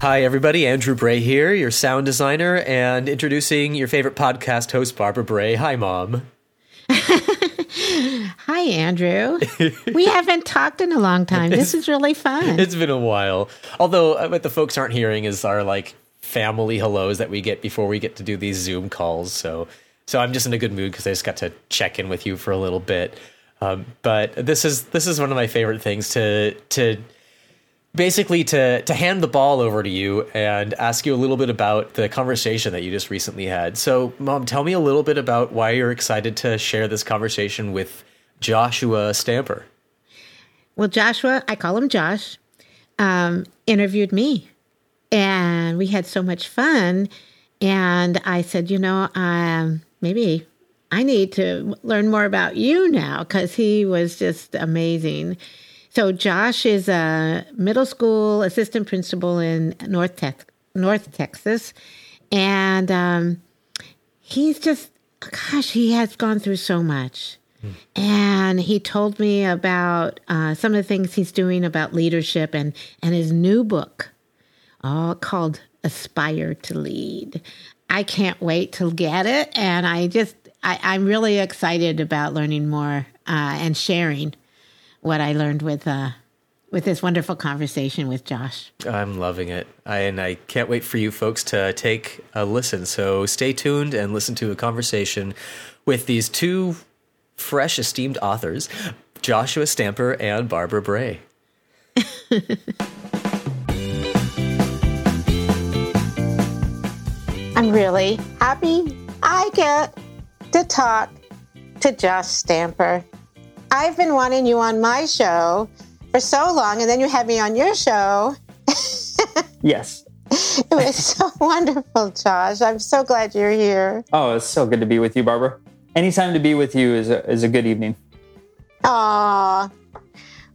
Hi, everybody. Andrew Bray here, your sound designer, and introducing your favorite podcast host, Barbara Bray. Hi, Mom. Hi, Andrew. we haven't talked in a long time. This is really fun. It's been a while. Although, uh, what the folks aren't hearing is our like family hellos that we get before we get to do these Zoom calls. So, so I'm just in a good mood because I just got to check in with you for a little bit. Um, but this is this is one of my favorite things to to basically to to hand the ball over to you and ask you a little bit about the conversation that you just recently had. So, mom, tell me a little bit about why you're excited to share this conversation with Joshua Stamper. Well, Joshua, I call him Josh, um, interviewed me, and we had so much fun. And I said, you know, um, maybe I need to learn more about you now because he was just amazing. So Josh is a middle school assistant principal in North Tex- North Texas, and um, he's just gosh, he has gone through so much. And he told me about uh, some of the things he's doing about leadership and, and his new book, all called Aspire to Lead. I can't wait to get it. And I just, I, I'm really excited about learning more uh, and sharing what I learned with uh, with this wonderful conversation with Josh. I'm loving it. I, and I can't wait for you folks to take a listen. So stay tuned and listen to a conversation with these two fresh, esteemed authors, Joshua Stamper and Barbara Bray. I'm really happy I get to talk to Josh Stamper. I've been wanting you on my show for so long, and then you had me on your show. yes. It was so wonderful, Josh. I'm so glad you're here. Oh, it's so good to be with you, Barbara. Anytime to be with you is a, is a good evening. Aw.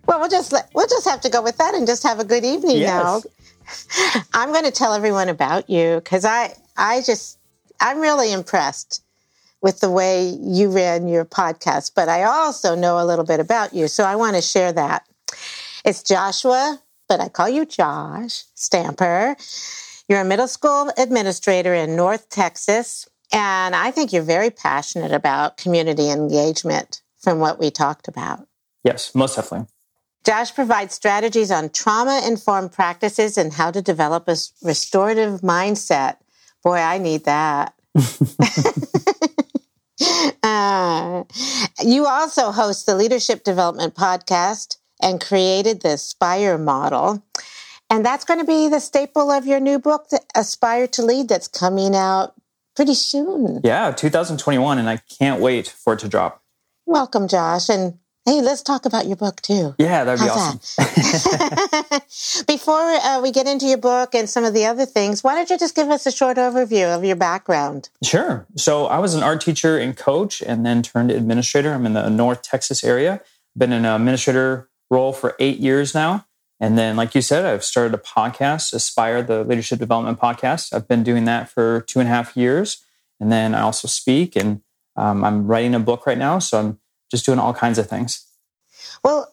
Well, we'll just let, we'll just have to go with that and just have a good evening Yes. now. I'm going to tell everyone about you because I I just I'm really impressed with the way you ran your podcast, but I also know a little bit about you, so I want to share that. It's Joshua, but I call you Josh Stamper. You're a middle school administrator in North Texas, and I think you're very passionate about community engagement from what we talked about. Yes, most definitely. Josh provides strategies on trauma informed practices and how to develop a restorative mindset. Boy, I need that. Uh, you also host the Leadership Development Podcast and created the Aspire model. And that's going to be the staple of your new book, Aspire to Lead, that's coming out pretty soon. Yeah, 2021, and I can't wait for it to drop. Welcome, Josh. And hey, let's talk about your book too. Yeah, that'd be How's awesome. Before uh, we get into your book and some of the other things, why don't you just give us a short overview of your background? Sure. So I was an art teacher and coach and then turned administrator. I'm in the North Texas area. Been in an administrator role for eight years now. And then, like you said, I've started a podcast, Aspire, the Leadership Development Podcast. I've been doing that for two and a half years. And then I also speak and um, I'm writing a book right now. So I'm just doing all kinds of things. Well,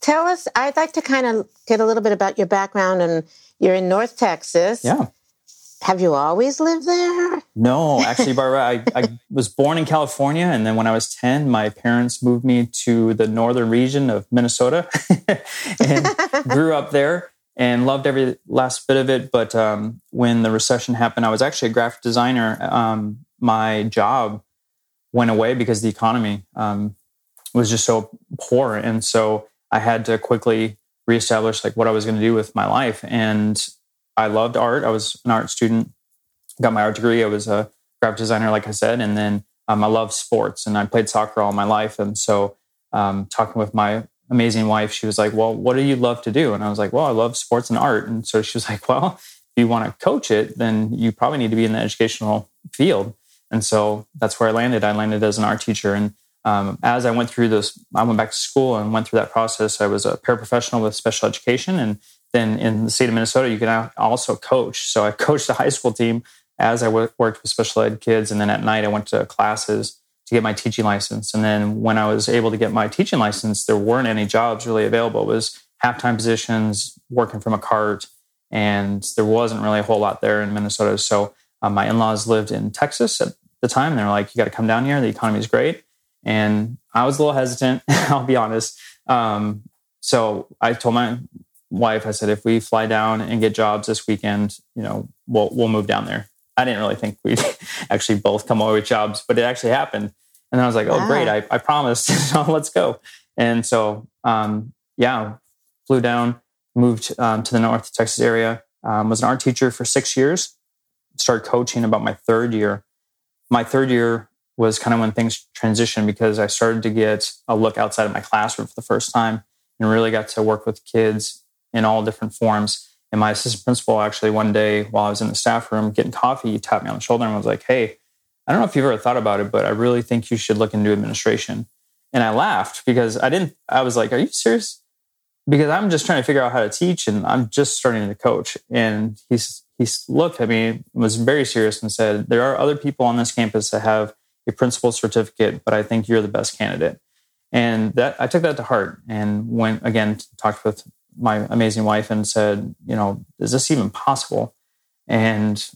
tell us, I'd like to kind of get a little bit about your background. And you're in North Texas. Yeah. Have you always lived there? No, actually, Barbara, I, I was born in California. And then when I was 10, my parents moved me to the northern region of Minnesota and grew up there and loved every last bit of it. But um, when the recession happened, I was actually a graphic designer. Um, my job went away because the economy um, was just so poor. And so I had to quickly reestablish like what I was going to do with my life. And I loved art. I was an art student, got my art degree. I was a graphic designer, like I said, and then um, I love sports and I played soccer all my life. And so, um, talking with my amazing wife, she was like, "Well, what do you love to do?" And I was like, "Well, I love sports and art." And so she was like, "Well, if you want to coach it, then you probably need to be in the educational field." And so that's where I landed. I landed as an art teacher, and um, as I went through this, I went back to school and went through that process. I was a paraprofessional with special education, and then in the state of Minnesota, you can also coach. So I coached a high school team as I worked with special ed kids, and then at night I went to classes to get my teaching license. And then when I was able to get my teaching license, there weren't any jobs really available. It was half time positions, working from a cart, and there wasn't really a whole lot there in Minnesota. So um, my in-laws lived in Texas at the time. They're like, "You got to come down here. The economy is great." And I was a little hesitant. I'll be honest. Um, so I told my wife, I said, if we fly down and get jobs this weekend, you know, we'll we'll move down there. I didn't really think we'd actually both come over with jobs, but it actually happened. And I was like, oh, wow. great, I, I promised. so let's go. And so, um, yeah, flew down, moved um, to the North Texas area, um, was an art teacher for six years, started coaching about my third year. My third year was kind of when things transitioned because I started to get a look outside of my classroom for the first time and really got to work with kids in all different forms. And my assistant principal actually one day while I was in the staff room getting coffee, tapped me on the shoulder and was like, Hey, I don't know if you've ever thought about it, but I really think you should look into administration. And I laughed because I didn't, I was like, Are you serious? Because I'm just trying to figure out how to teach and I'm just starting to coach. And he's, he looked at me, was very serious and said, There are other people on this campus that have principal certificate, but I think you're the best candidate. And that I took that to heart and went again, talked with my amazing wife and said, you know, is this even possible? And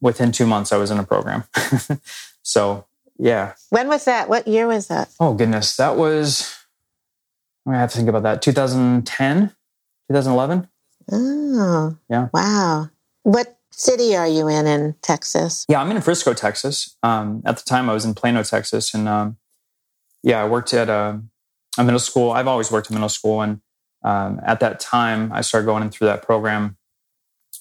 within two months, I was in a program. so, yeah. When was that? What year was that? Oh, goodness. That was, I have to think about that, 2010, 2011. Oh, yeah. Wow. What city are you in in Texas? Yeah, I'm in Frisco, Texas. Um, at the time, I was in Plano, Texas. And um, yeah, I worked at a, a middle school. I've always worked in middle school. And um, at that time, I started going in through that program.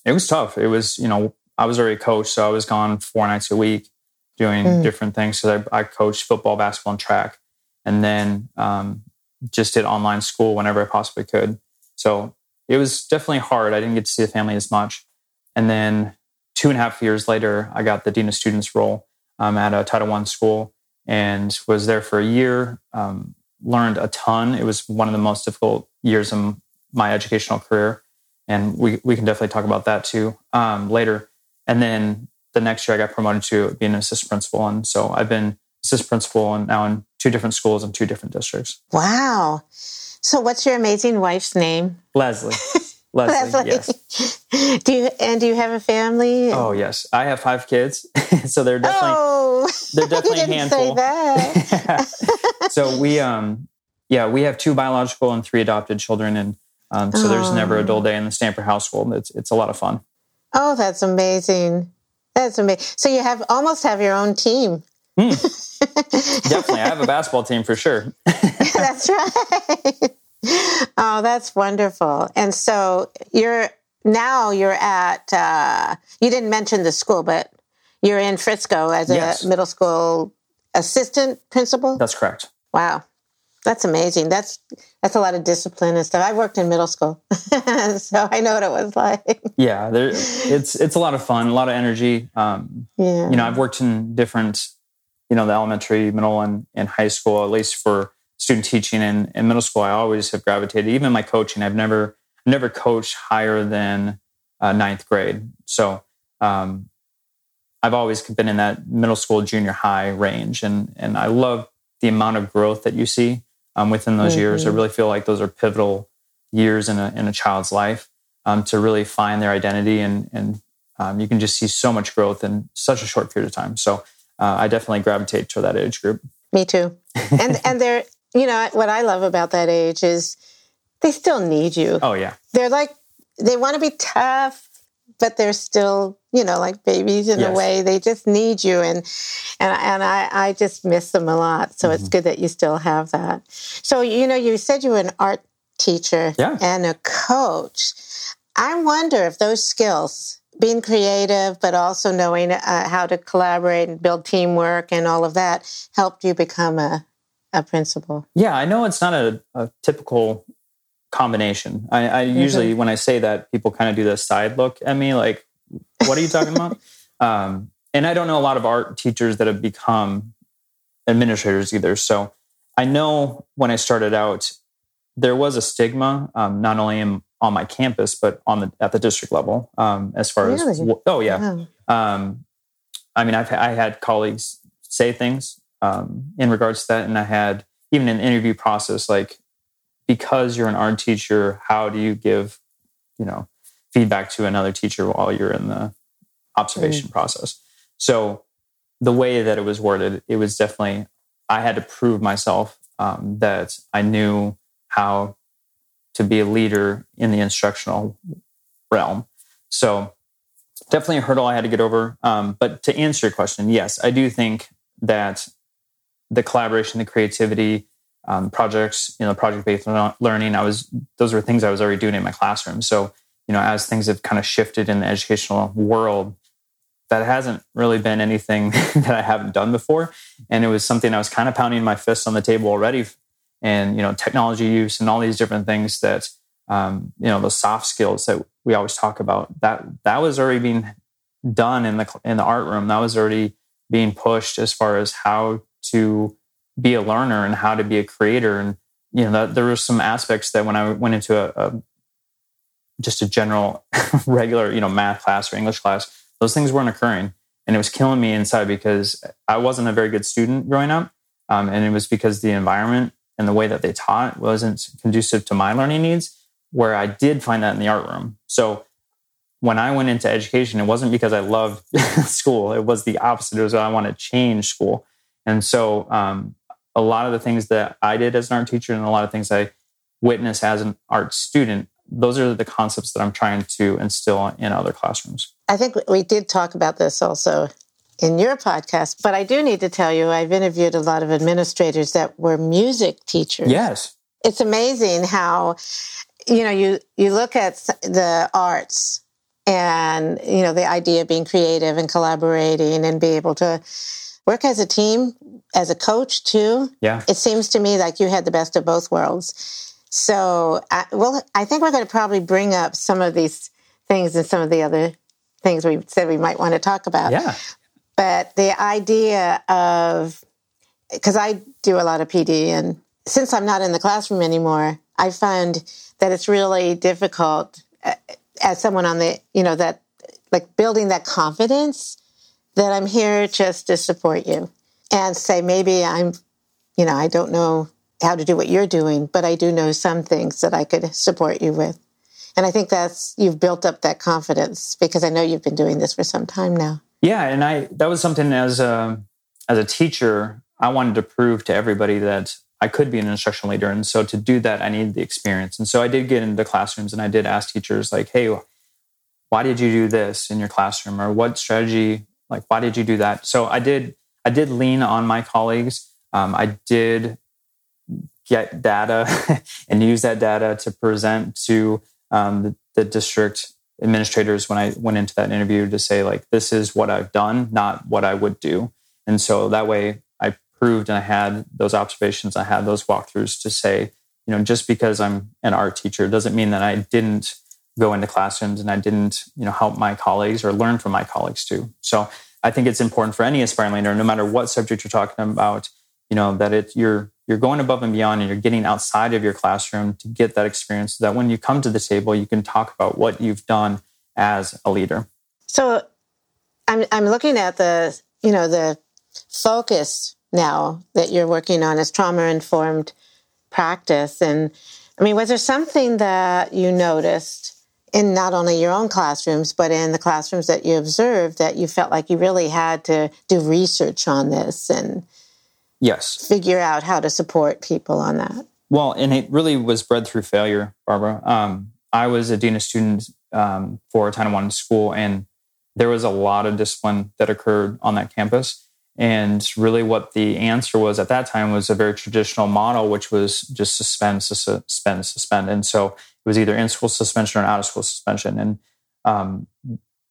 It was tough. It was, you know, I was already a coach, so I was gone four nights a week doing mm. different things. So I, I, coached football, basketball, and track, and then um, just did online school whenever I possibly could. So it was definitely hard. I didn't get to see the family as much. And then two and a half years later, I got the dean of students role um, at a Title One school and was there for a year. Um, learned a ton. It was one of the most difficult years in my educational career. And we, we can definitely talk about that too um, later. And then the next year, I got promoted to being an assistant principal. And so I've been assistant principal and now in two different schools in two different districts. Wow. So what's your amazing wife's name? Leslie. Leslie, Leslie. yes. Do you and do you have a family? Oh yes, I have five kids, so they're definitely oh, they're definitely a handful. so we um yeah, we have two biological and three adopted children, and um, so oh. there's never a dull oh. day in the Stamper household. It's it's a lot of fun. Oh, that's amazing! That's amazing. So you have almost have your own team. Hmm. Definitely, I have a basketball team for sure. that's right. Oh, that's wonderful. And so you're now you're at. Uh, you didn't mention the school, but you're in Frisco as a yes. middle school assistant principal. That's correct. Wow. That's amazing. That's that's a lot of discipline and stuff. I worked in middle school, so I know what it was like. Yeah, there, it's it's a lot of fun, a lot of energy. Um, yeah. You know, I've worked in different, you know, the elementary, middle, and, and high school. At least for student teaching and in middle school, I always have gravitated. Even my coaching, I've never never coached higher than uh, ninth grade. So um, I've always been in that middle school, junior high range, and and I love the amount of growth that you see um, within those mm-hmm. years. I really feel like those are pivotal years in a, in a child's life um, to really find their identity. And, and um, you can just see so much growth in such a short period of time. So uh, I definitely gravitate to that age group. Me too. And, and they're, you know, what I love about that age is they still need you. Oh, yeah. They're like, they want to be tough but they're still you know like babies in yes. a way they just need you and and and I, I just miss them a lot so mm-hmm. it's good that you still have that so you know you said you were an art teacher yeah. and a coach i wonder if those skills being creative but also knowing uh, how to collaborate and build teamwork and all of that helped you become a, a principal yeah i know it's not a, a typical combination. I, I mm-hmm. usually, when I say that, people kind of do this side look at me like, what are you talking about? Um, and I don't know a lot of art teachers that have become administrators either. So I know when I started out, there was a stigma, um, not only in, on my campus, but on the at the district level, um, as far really? as oh yeah. Um, I mean, I've I had colleagues say things um, in regards to that, and I had even an interview process like because you're an art teacher, how do you give, you know, feedback to another teacher while you're in the observation mm. process. So the way that it was worded, it was definitely I had to prove myself um, that I knew how to be a leader in the instructional realm. So definitely a hurdle I had to get over. Um, but to answer your question, yes, I do think that the collaboration, the creativity, um, projects, you know, project-based learning, I was those were things I was already doing in my classroom. So, you know, as things have kind of shifted in the educational world, that hasn't really been anything that I haven't done before. And it was something I was kind of pounding my fists on the table already. And, you know, technology use and all these different things that, um, you know, the soft skills that we always talk about, that that was already being done in the in the art room. That was already being pushed as far as how to be a learner and how to be a creator. And you know, there were some aspects that when I went into a, a just a general regular, you know, math class or English class, those things weren't occurring, and it was killing me inside because I wasn't a very good student growing up, um, and it was because the environment and the way that they taught wasn't conducive to my learning needs. Where I did find that in the art room. So when I went into education, it wasn't because I loved school. It was the opposite. It was I want to change school. And so um, a lot of the things that I did as an art teacher and a lot of things I witnessed as an art student, those are the concepts that I'm trying to instill in other classrooms. I think we did talk about this also in your podcast, but I do need to tell you, I've interviewed a lot of administrators that were music teachers. Yes. It's amazing how, you know, you, you look at the arts and, you know, the idea of being creative and collaborating and be able to work as a team, as a coach too. Yeah. It seems to me like you had the best of both worlds. So, I, well, I think we're going to probably bring up some of these things and some of the other things we said we might want to talk about. Yeah. But the idea of, because I do a lot of PD, and since I'm not in the classroom anymore, I find that it's really difficult uh, as someone on the, you know, that like building that confidence that I'm here just to support you and say, maybe I'm, you know, I don't know how to do what you're doing, but I do know some things that I could support you with. And I think that's, you've built up that confidence because I know you've been doing this for some time now. Yeah. And I, that was something as a, as a teacher, I wanted to prove to everybody that I could be an instructional leader. And so to do that, I needed the experience. And so I did get into classrooms and I did ask teachers like, Hey, why did you do this in your classroom? Or what strategy like why did you do that? So i did i did lean on my colleagues. Um, i did get data and use that data to present to um, the, the, district administrators when i went into that interview to say like this is what i've done not what i would do. And so that way i proved and i had those observations i had those walkthroughs to say you know just because i'm an art teacher doesn't mean that i didn't go into classrooms and I didn't, you know, help my colleagues or learn from my colleagues too. So I think it's important for any aspiring leader, no matter what subject you're talking about, you know, that it you're you're going above and beyond and you're getting outside of your classroom to get that experience so that when you come to the table, you can talk about what you've done as a leader. So I'm I'm looking at the, you know, the focus now that you're working on is trauma informed practice. And I mean, was there something that you noticed in not only your own classrooms, but in the classrooms that you observed that you felt like you really had to do research on this and yes, figure out how to support people on that? Well, and it really was bred through failure, Barbara. Um, I was a dean of students um, for Title One school, and there was a lot of discipline that occurred on that campus. And really, what the answer was at that time was a very traditional model, which was just suspend, suspend, suspend. And so it was either in school suspension or out of school suspension. And um,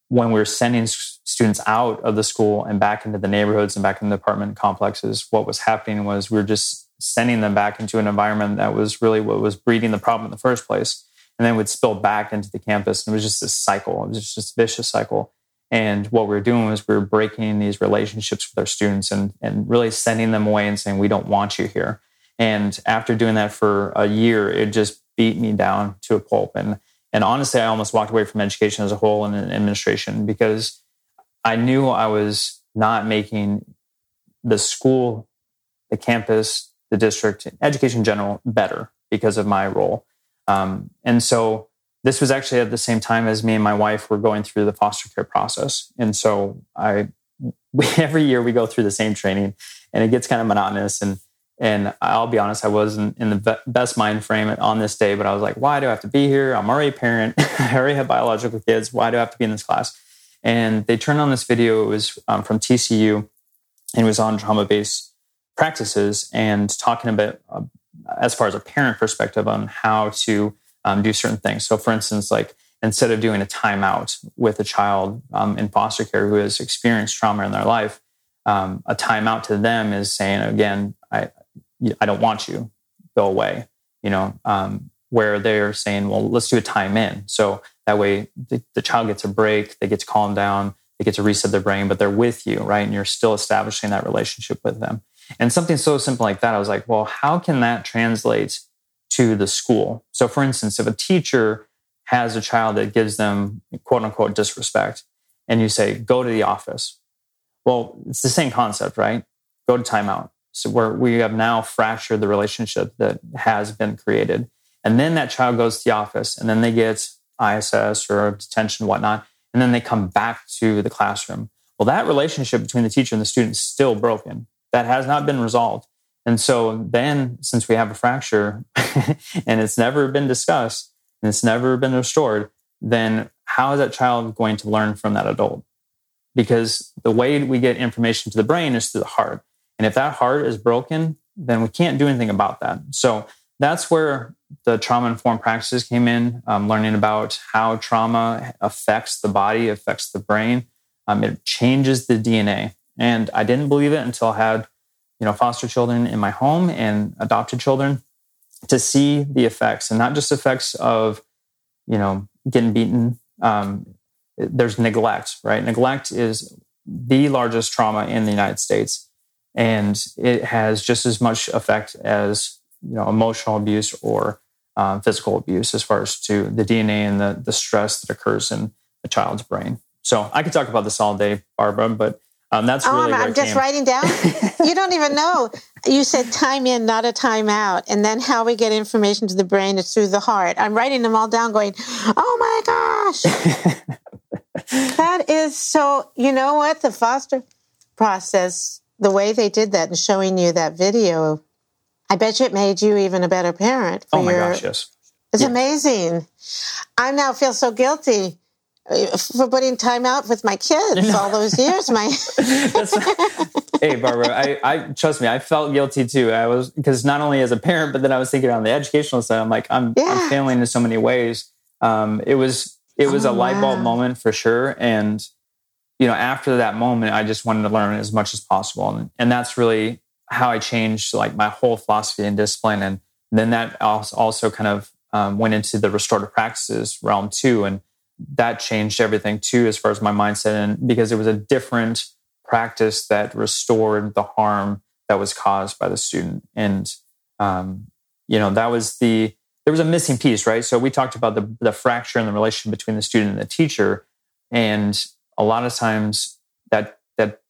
when we were sending students out of the school and back into the neighborhoods and back in the apartment complexes, what was happening was we were just sending them back into an environment that was really what was breeding the problem in the first place. And then would spill back into the campus. And it was just this cycle. It was just this vicious cycle. And what we were doing was we were breaking these relationships with our students and, and really sending them away and saying, we don't want you here. And after doing that for a year, it just beat me down to a pulp. And, and honestly, I almost walked away from education as a whole and administration because I knew I was not making the school, the campus, the district, education in general better because of my role. Um, and so this was actually at the same time as me and my wife were going through the foster care process. And so I, every year we go through the same training and it gets kind of monotonous. And, and I'll be honest, I wasn't in the best mind frame on this day, but I was like, why do I have to be here? I'm already a parent. I already have biological kids. Why do I have to be in this class? And they turned on this video. It was um, from TCU and it was on trauma based practices and talking about, uh, as far as a parent perspective, on how to um, do certain things. So, for instance, like instead of doing a timeout with a child um, in foster care who has experienced trauma in their life, um, a timeout to them is saying, again, I, I don't want you, go away. You know, um, where they're saying, well, let's do a time in. So that way the, the child gets a break, they get to calm down, they get to reset their brain, but they're with you, right? And you're still establishing that relationship with them. And something so simple like that, I was like, well, how can that translate to the school. So, for instance, if a teacher has a child that gives them quote unquote disrespect, and you say, go to the office, well, it's the same concept, right? Go to timeout. So, where we have now fractured the relationship that has been created. And then that child goes to the office, and then they get ISS or detention, whatnot, and then they come back to the classroom. Well, that relationship between the teacher and the student is still broken. That has not been resolved. And so then, since we have a fracture and it's never been discussed and it's never been restored, then how is that child going to learn from that adult? Because the way we get information to the brain is through the heart. And if that heart is broken, then we can't do anything about that. So that's where the trauma informed practices came in, um, learning about how trauma affects the body, affects the brain. Um, it changes the DNA. And I didn't believe it until I had you know foster children in my home and adopted children to see the effects and not just effects of you know getting beaten um, there's neglect right neglect is the largest trauma in the united states and it has just as much effect as you know emotional abuse or um, physical abuse as far as to the dna and the, the stress that occurs in a child's brain so i could talk about this all day barbara but um, that's really oh, I'm just came. writing down. you don't even know. You said time in, not a time out. And then how we get information to the brain is through the heart. I'm writing them all down going, oh my gosh. that is so, you know what? The foster process, the way they did that and showing you that video, I bet you it made you even a better parent. oh my your, gosh, yes. It's yeah. amazing. I now feel so guilty for putting time out with my kids all those years. My hey, Barbara, I, I trust me, I felt guilty too. I was because not only as a parent, but then I was thinking on the educational side. I'm like, I'm, yeah. I'm failing in so many ways. Um, it was it was oh, a light bulb wow. moment for sure, and you know, after that moment, I just wanted to learn as much as possible, and, and that's really how I changed like my whole philosophy and discipline, and then that also kind of um, went into the restorative practices realm too, and that changed everything too, as far as my mindset, and because it was a different practice that restored the harm that was caused by the student. And, um, you know, that was the, there was a missing piece, right? So we talked about the, the fracture in the relation between the student and the teacher. And a lot of times that, that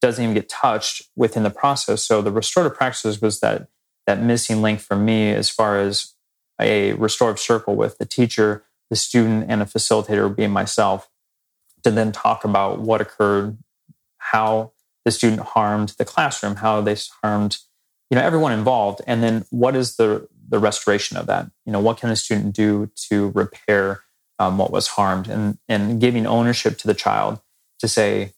doesn't even get touched within the process. So the restorative practices was that, that missing link for me as far as a restorative circle with the teacher the student and a facilitator being myself to then talk about what occurred, how the student harmed the classroom, how they harmed, you know, everyone involved, and then what is the the restoration of that? You know, what can the student do to repair um, what was harmed, and and giving ownership to the child to say,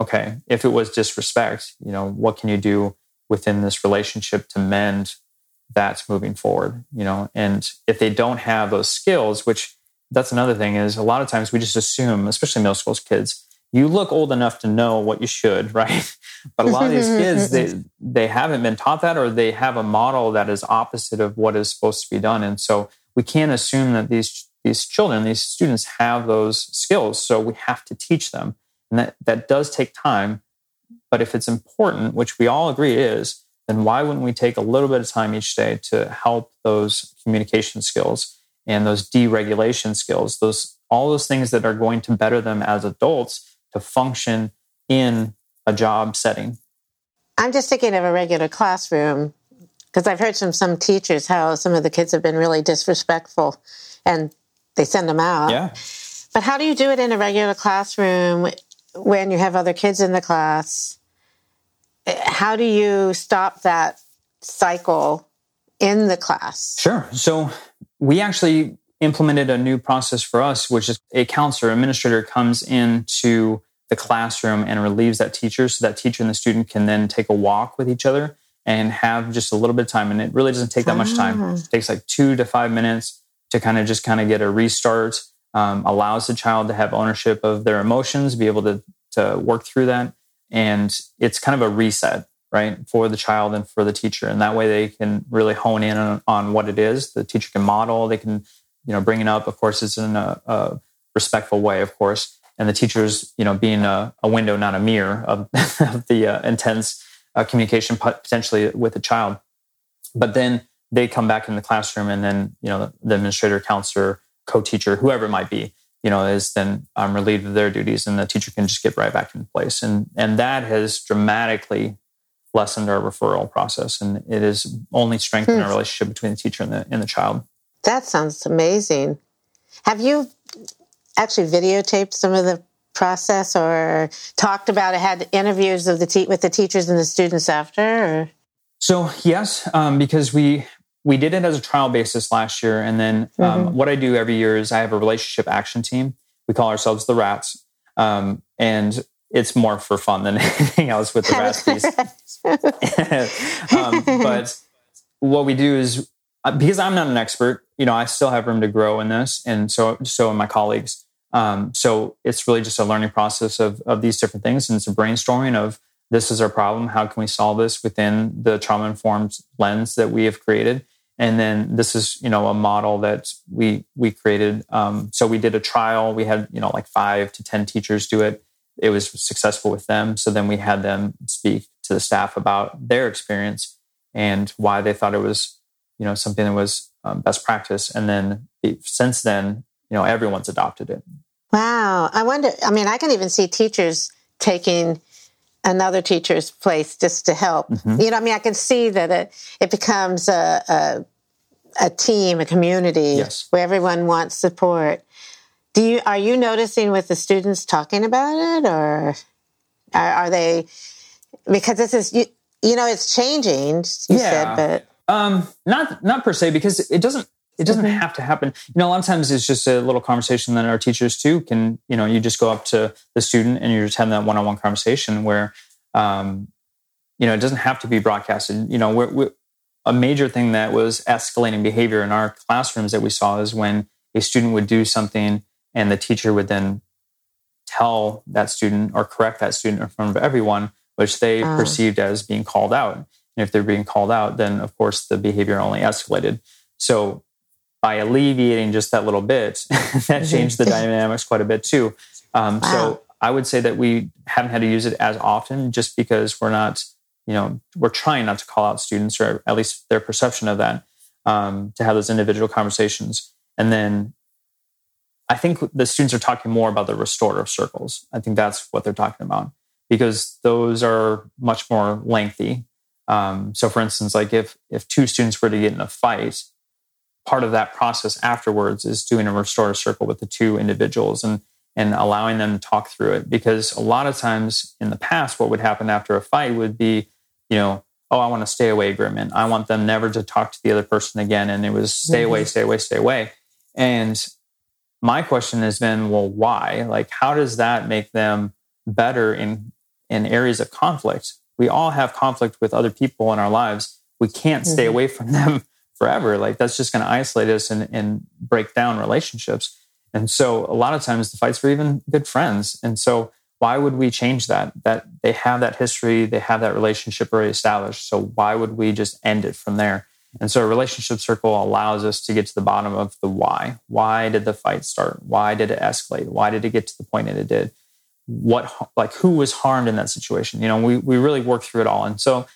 okay, if it was disrespect, you know, what can you do within this relationship to mend that's moving forward? You know, and if they don't have those skills, which that's another thing is a lot of times we just assume, especially middle school kids, you look old enough to know what you should, right? But a lot of these kids, they they haven't been taught that, or they have a model that is opposite of what is supposed to be done, and so we can't assume that these these children, these students, have those skills. So we have to teach them, and that that does take time. But if it's important, which we all agree it is, then why wouldn't we take a little bit of time each day to help those communication skills? and those deregulation skills, those all those things that are going to better them as adults to function in a job setting. I'm just thinking of a regular classroom because I've heard from some teachers how some of the kids have been really disrespectful and they send them out. Yeah. But how do you do it in a regular classroom when you have other kids in the class? How do you stop that cycle in the class? Sure. So we actually implemented a new process for us, which is a counselor, administrator comes into the classroom and relieves that teacher so that teacher and the student can then take a walk with each other and have just a little bit of time. And it really doesn't take that much time. Ah. It takes like two to five minutes to kind of just kind of get a restart, um, allows the child to have ownership of their emotions, be able to, to work through that. And it's kind of a reset, right, for the child and for the teacher. And that way they can really hone in on, on what it is. The teacher can model, they can, you know, bring it up. Of course, it's in a, a respectful way, of course. And the teacher's, you know, being a, a window, not a mirror of, of the uh, intense uh, communication potentially with the child. But then they come back in the classroom, and then you know the, administrator, counselor, co-teacher, whoever it might be, you know, is then um, relieved of their duties, and the teacher can just get right back into place. And and that has dramatically lessened our referral process, and it has only strengthened our relationship between the teacher and the and the child. That sounds amazing. Have you actually videotaped some of the process or talked about it, had interviews of the te- with the teachers and the students after? Or? So yes, um, because we we did it as a trial basis last year, and then um, what I do every year is I have a relationship action team. We call ourselves the Rats, um, and it's more for fun than anything else with the Rats piece. um, but what we do is uh, because I'm not an expert, you know, I still have room to grow in this, and so so are my colleagues. Um, so it's really just a learning process of of these different things, and it's a brainstorming of this is our problem. How can we solve this within the trauma informed lens that we have created? And then this is you know a model that we we created. Um, so we did a trial. We had you know like five to ten teachers do it. It was successful with them. So then we had them speak to the staff about their experience and why they thought it was you know something that was um, best practice. And then it, since then, you know everyone's adopted it. Wow. I wonder, I mean, I can even see teachers taking another teacher's place just to help. Mm-hmm. You know, I mean, I can see that it, it becomes a, a, a team, a community Yes. where everyone wants support. Do you, are you noticing with the students talking about it or are, are they, because this is, you, you know, it's changing, you Yeah. said, but Um, not not per se because it doesn't it doesn't Mm-hmm. have to happen. You know, a lot of times it's just a little conversation that our teachers too can. You know, you just go up to the student and you're just having that one on one conversation where, um, you know, it doesn't have to be broadcasted. You know, we're, we a major thing that was escalating behavior in our classrooms that we saw is when a student would do something and the teacher would then tell that student or correct that student in front of everyone, which they Ah. perceived as being called out. And if they're being called out, then of course the behavior only escalated. So by alleviating just that little bit, that changed the dynamics quite a bit too. Um, Wow. So I would say that we haven't had to use it as often just because we're not, you know, we're trying not to call out students or at least their perception of that um, to have those individual conversations. And then I think the students are talking more about the restorative circles. I think that's what they're talking about because those are much more lengthy. Um, so, for instance, like if if two students were to get in a fight, part of that process afterwards is doing a restorative circle with the two individuals and and allowing them to talk through it. Because a lot of times in the past, what would happen after a fight would be, you know, oh, I want to stay away agreement. I want them never to talk to the other person again, and it was stay away, stay away, stay away. And my question has been, well, why? Like, how does that make them better in in areas of conflict? We all have conflict with other people in our lives. We can't stay Mhm. away from them forever. Like that's just going to isolate us and, and break down relationships. And so a lot of times the fights were even good friends. And so why would we change that? That they have that history, they have that relationship already established. So why would we just end it from there? And so a relationship circle allows us to get to the bottom of the why. Why did the fight start? Why did it escalate? Why did it get to the point that it did? What like who was harmed in that situation? You know, we we really work through it all. And so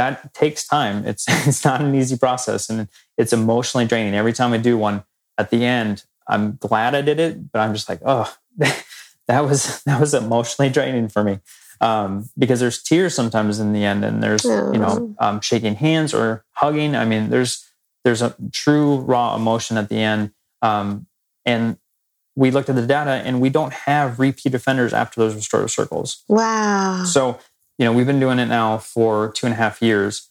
that takes time. It's it's not an easy process and it's emotionally draining. Every time I do one, at the end, I'm glad I did it, but I'm just like, oh, that was that was emotionally draining for me. Um, because there's tears sometimes in the end, and there's you know um, shaking hands or hugging. I mean, there's there's a true raw emotion at the end. Um, And we looked at the data and we don't have repeat offenders after those restorative circles. Wow. So, you know, we've been doing it now for two and a half years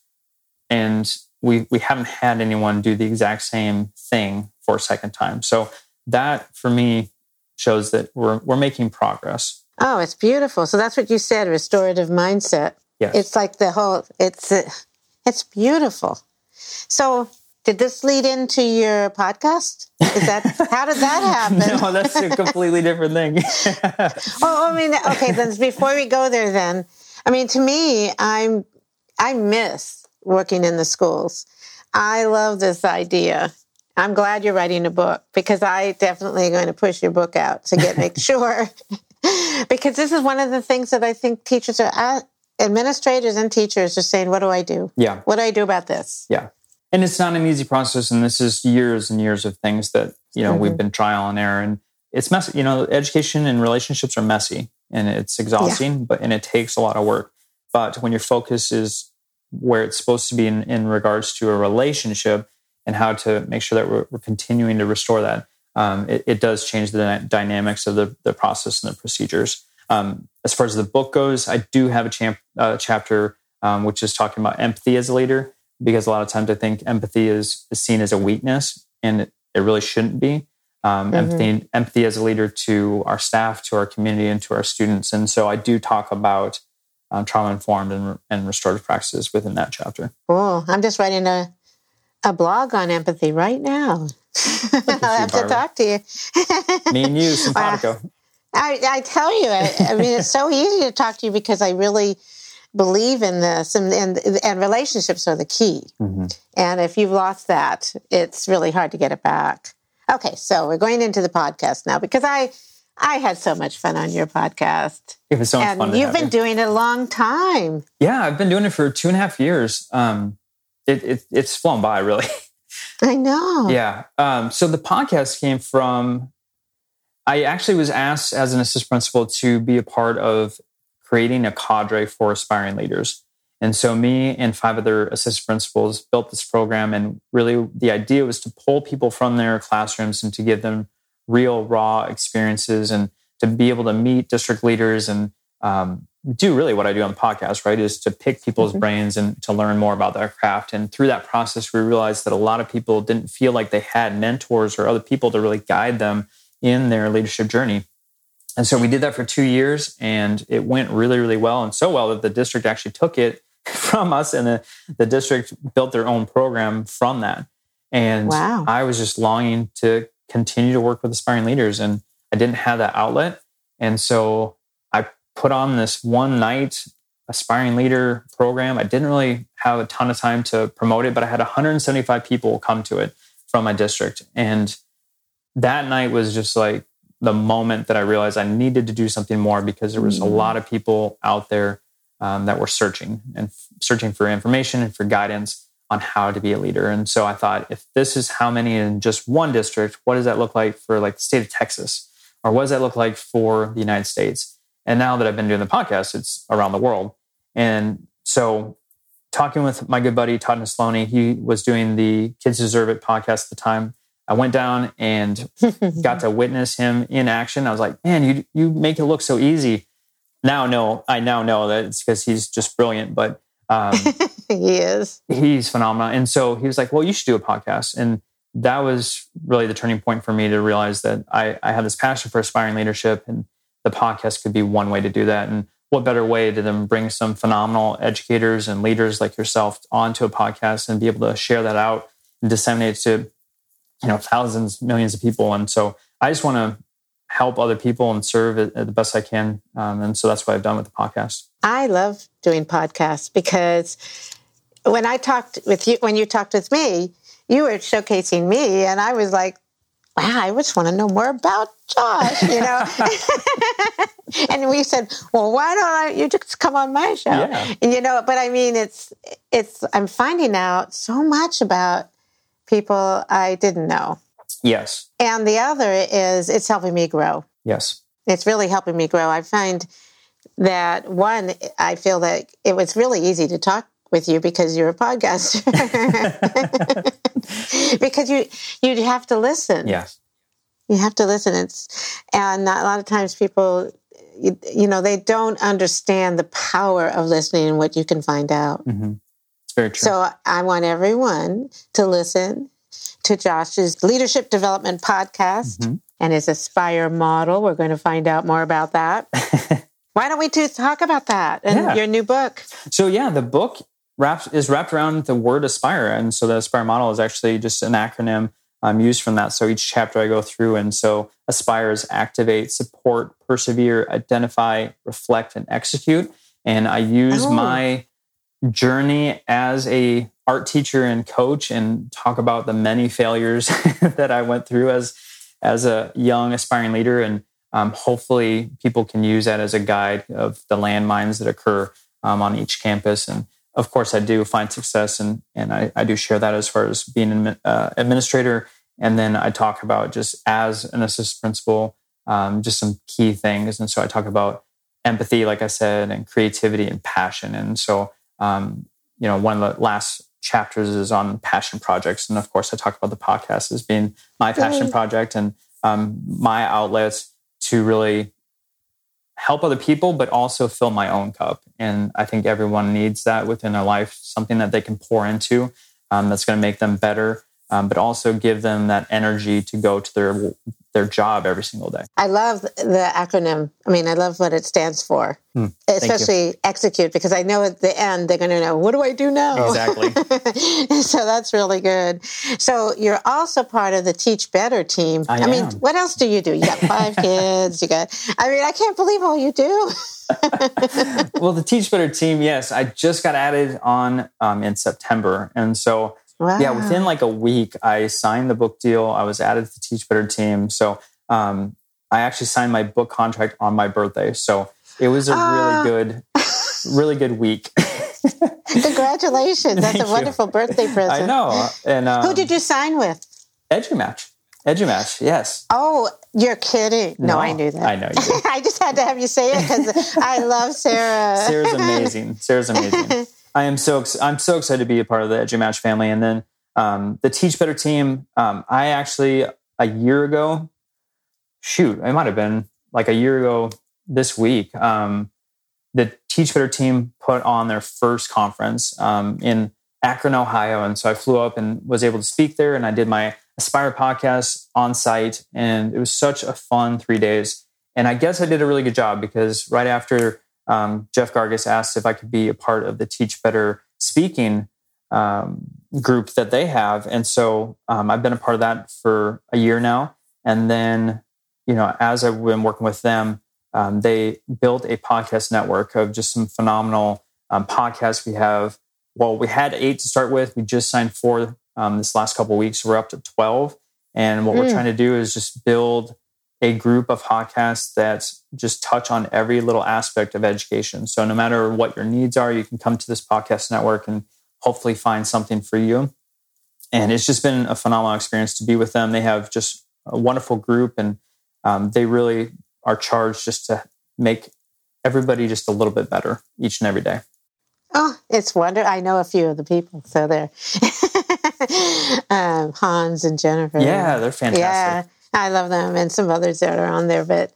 and we, we haven't had anyone do the exact same thing for a second time. So that for me shows that we're, we're making progress. Oh, it's beautiful. So that's what you said, restorative mindset. Yes. It's like the whole, it's, uh, it's beautiful. So did this lead into your podcast? Is that, how did that happen? no, that's a completely different thing. Oh, I mean, okay, then before we go there, then, I mean, to me, I'm, I miss working in the schools. I love this idea. I'm glad you're writing a book because I definitely am going to push your book out to get make sure because this is one of the things that I think teachers are at, administrators and teachers are saying, "What do I do? yeah. What do I do about this?" Yeah. And it's not an easy process. And this is years and years of things that, you know, Mm-hmm. we've been trial and error. And it's messy. You know, education and relationships are messy and it's exhausting, but and it takes a lot of work. But when your focus is where it's supposed to be in, in regards to a relationship and how to make sure that we're, we're continuing to restore that, um, it, it does change the dynamics of the, the process and the procedures. Um, as far as the book goes, I do have a champ, uh, chapter um, which is talking about empathy as a leader because a lot of times I think empathy is, is seen as a weakness and it, it really shouldn't be. Um, Empathy, empathy as a leader to our staff, to our community, and to our students. And so I do talk about um, trauma informed and, and restorative practices within that chapter. Cool. I'm just writing a a blog on empathy right now. I'll have to talk to you. Me and you, simpatico. I, I tell you, I, I mean, it's so easy to talk to you because I really believe in this, and and, and relationships are the key. Mhm. And if you've lost that, it's really hard to get it back. Okay, so we're going into the podcast now because I I had so much fun on your podcast, It was so much and fun. you've been you. doing it a long time. yeah, I've been doing it for two and a half years. Um, it, it, it's flown by, really. I know. Yeah. Um, so the podcast came from, I actually was asked as an assistant principal to be a part of creating a cadre for aspiring leaders. And so me and five other assistant principals built this program. And really the idea was to pull people from their classrooms and to give them real, raw experiences and to be able to meet district leaders and um, do really what I do on the podcast, right? Is to pick people's Mhm. brains and to learn more about their craft. And through that process, we realized that a lot of people didn't feel like they had mentors or other people to really guide them in their leadership journey. And so we did that for two years and it went really, really well. And so well that the district actually took it from us and the, the district built their own program from that. And Wow. I was just longing to continue to work with aspiring leaders and I didn't have that outlet. And so I put on this one night aspiring leader program. I didn't really have a ton of time to promote it, but I had 175 people come to it from my district. And that night was just like the moment that I realized I needed to do something more because there was a Mm. lot of people out there um, that were searching and searching for information and for guidance on how to be a leader. And so I thought, if this is how many in just one district, what does that look like for like the state of Texas? Or what does that look like for the United States? And now that I've been doing the podcast, it's around the world. And so talking with my good buddy Todd Nesloney, he was doing the Kids Deserve It podcast at the time. I went down and got to witness him in action. I was like, man, you you make it look so easy. Now no, I now know that it's because he's just brilliant, but um, he is. he's phenomenal. And so he was like, well, you should do a podcast. And that was really the turning point for me to realize that I, I have this passion for aspiring leadership and the podcast could be one way to do that. And what better way to then bring some phenomenal educators and leaders like yourself onto a podcast and be able to share that out and disseminate it to, you know, thousands, millions of people. And so I just want to help other people and serve it the best I can. Um, and so that's what I've done with the podcast. I love doing podcasts because when I talked with you, when you talked with me, you were showcasing me, and I was like, "Wow, I just want to know more about Josh," you know. and we said, "Well, why don't I, you just come on my show?" Yeah. And, you know, but I mean, it's it's I'm finding out so much about people I didn't know, Yes. and the other is it's helping me grow Yes. it's really helping me grow. I find that one, I feel that it was really easy to talk with you because you're a podcaster. because you you have to listen. Yes. You have to listen. It's and a lot of times people, you, you know, they don't understand the power of listening and what you can find out. Mm-hmm. It's very true. So I want everyone to listen to Josh's leadership development podcast Mm-hmm. and his Aspire model. We're going to find out more about that. Why don't we two talk about that and Yeah. your new book? So yeah, the book wraps is wrapped around the word aspire, and so the aspire model is actually just an acronym um, used from that. So each chapter I go through, and so aspire is activate, support, persevere, identify, reflect, and execute. And I use Oh. my journey as a art teacher and coach, and talk about the many failures that I went through as as a young aspiring leader, and um, hopefully people can use that as a guide of the landmines that occur um, on each campus. And of course, I do find success, and and I, I do share that as far as being an uh, administrator. And then I talk about just as an assistant principal, um, just some key things. And so I talk about empathy, like I said, and creativity and passion. And so, um, you know, one of the last chapters is on passion projects, and of course, I talk about the podcast as being my passion project and um, my outlets to really help other people, but also fill my own cup. And I think everyone needs that within their life, something that they can pour into um, that's going to make them better, um, but also give them that energy to go to their their job every single day. I love the acronym. I mean, I love what it stands for, Hmm. especially execute, because I know at the end they're going to know, what do I do now? Exactly. so that's really good. So you're also part of the Teach Better team. I mean, am. what else do you do? You got five kids. You got, I mean, I can't believe all you do. well, the Teach Better team, yes, I just got added on um, in September, and so Wow. yeah, within like a week, I signed the book deal. I was added to the Teach Better team. So um, I actually signed my book contract on my birthday. So it was a Ah. really good, really good week. Congratulations. That's Thank a you. wonderful birthday present. I know. And um, Who did you sign with? EduMatch. EduMatch, yes. Oh, you're kidding. No, No, I knew that. I know you. I just had to have you say it because I love Sarah. Sarah's amazing. Sarah's amazing. I am so ex- I'm so excited to be a part of the EduMatch family. And then um, the Teach Better team. Um, I actually a year ago, shoot, it might have been like a year ago this week. Um, the Teach Better team put on their first conference um, in Akron, Ohio, and so I flew up and was able to speak there. And I did my Aspire podcast on site, and it was such a fun three days. And I guess I did a really good job because right after um, Jeff Gargas asked if I could be a part of the Teach Better speaking um, group that they have. And so um, I've been a part of that for a year now. And then, you know, as I've been working with them, um, they built a podcast network of just some phenomenal um, podcasts. We have, well, we had eight to start with. We just signed four um, this last couple of weeks. We're up to 12. And what we're Mm. trying to do is just build a group of podcasts that just touch on every little aspect of education. So no matter what your needs are, you can come to this podcast network and hopefully find something for you. And it's just been a phenomenal experience to be with them. They have just a wonderful group and um, they really are charged just to make everybody just a little bit better each and every day. Oh, it's wonderful. I know a few of the people, so they're um, Hans and Jennifer. Yeah, they're fantastic. Yeah, I love them, and some others that are on there. But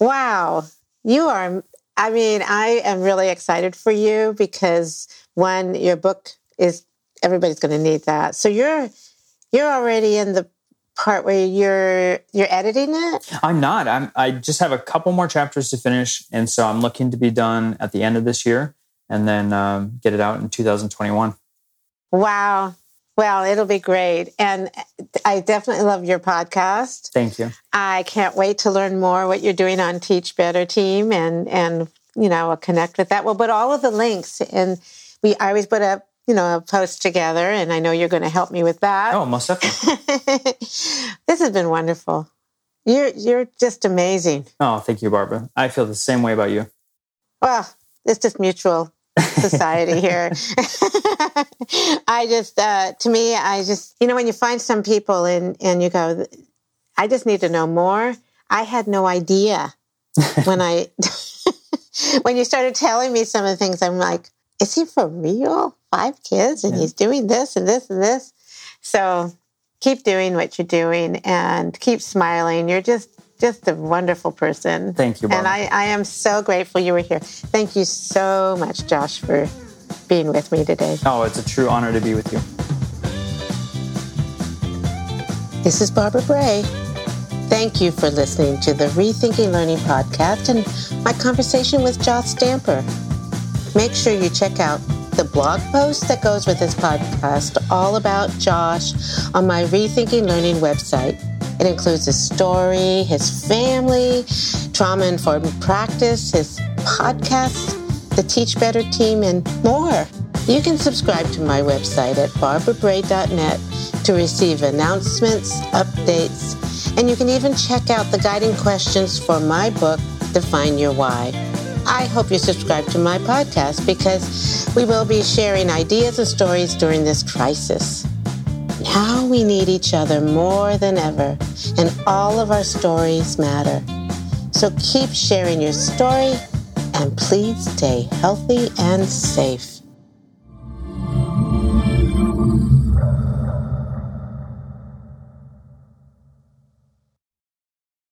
wow, you are. I mean, I am really excited for you because one, your book is everybody's going to need that. So you're you're already in the part where you're you're editing it. I'm not. I'm. I just have a couple more chapters to finish, and so I'm looking to be done at the end of this year, and then um, get it out in 2021. Wow. Well, it'll be great. And uh, I definitely love your podcast. Thank you. I can't wait to learn more what you're doing on Teach Better Team and and you know I'll connect with that. We'll put all of the links and we I always put up you know a post together and I know you're going to help me with that. Oh, most definitely. this has been wonderful. You're you're just amazing. Oh, thank you, Barbara. I feel the same way about you. Well, it's just mutual society here. I just, uh, to me, I just, you know, when you find some people and and you go, I just need to know more. I had no idea when I when you started telling me some of the things. I'm like, is he for real? Five kids and Yeah. he's doing this and this and this. So keep doing what you're doing and keep smiling. You're just just a wonderful person. Thank you, And I, I am so grateful you were here. Thank you so much, Josh, for being with me today. Oh, it's a true honor to be with you. This is Barbara Bray. Thank you for listening to the Rethinking Learning podcast and my conversation with Josh Stamper. Make sure you check out the blog post that goes with this podcast, all about Josh, on my Rethinking Learning website. It includes his story, his family, trauma informed practice, his podcast, the Teach Better team, and more. You can subscribe to my website at barbarabray.net to receive announcements, updates, and you can even check out the guiding questions for my book, Define Your Why. I hope you subscribe to my podcast because we will be sharing ideas and stories during this crisis. Now we need each other more than ever, and all of our stories matter. So keep sharing your story, and please stay healthy and safe.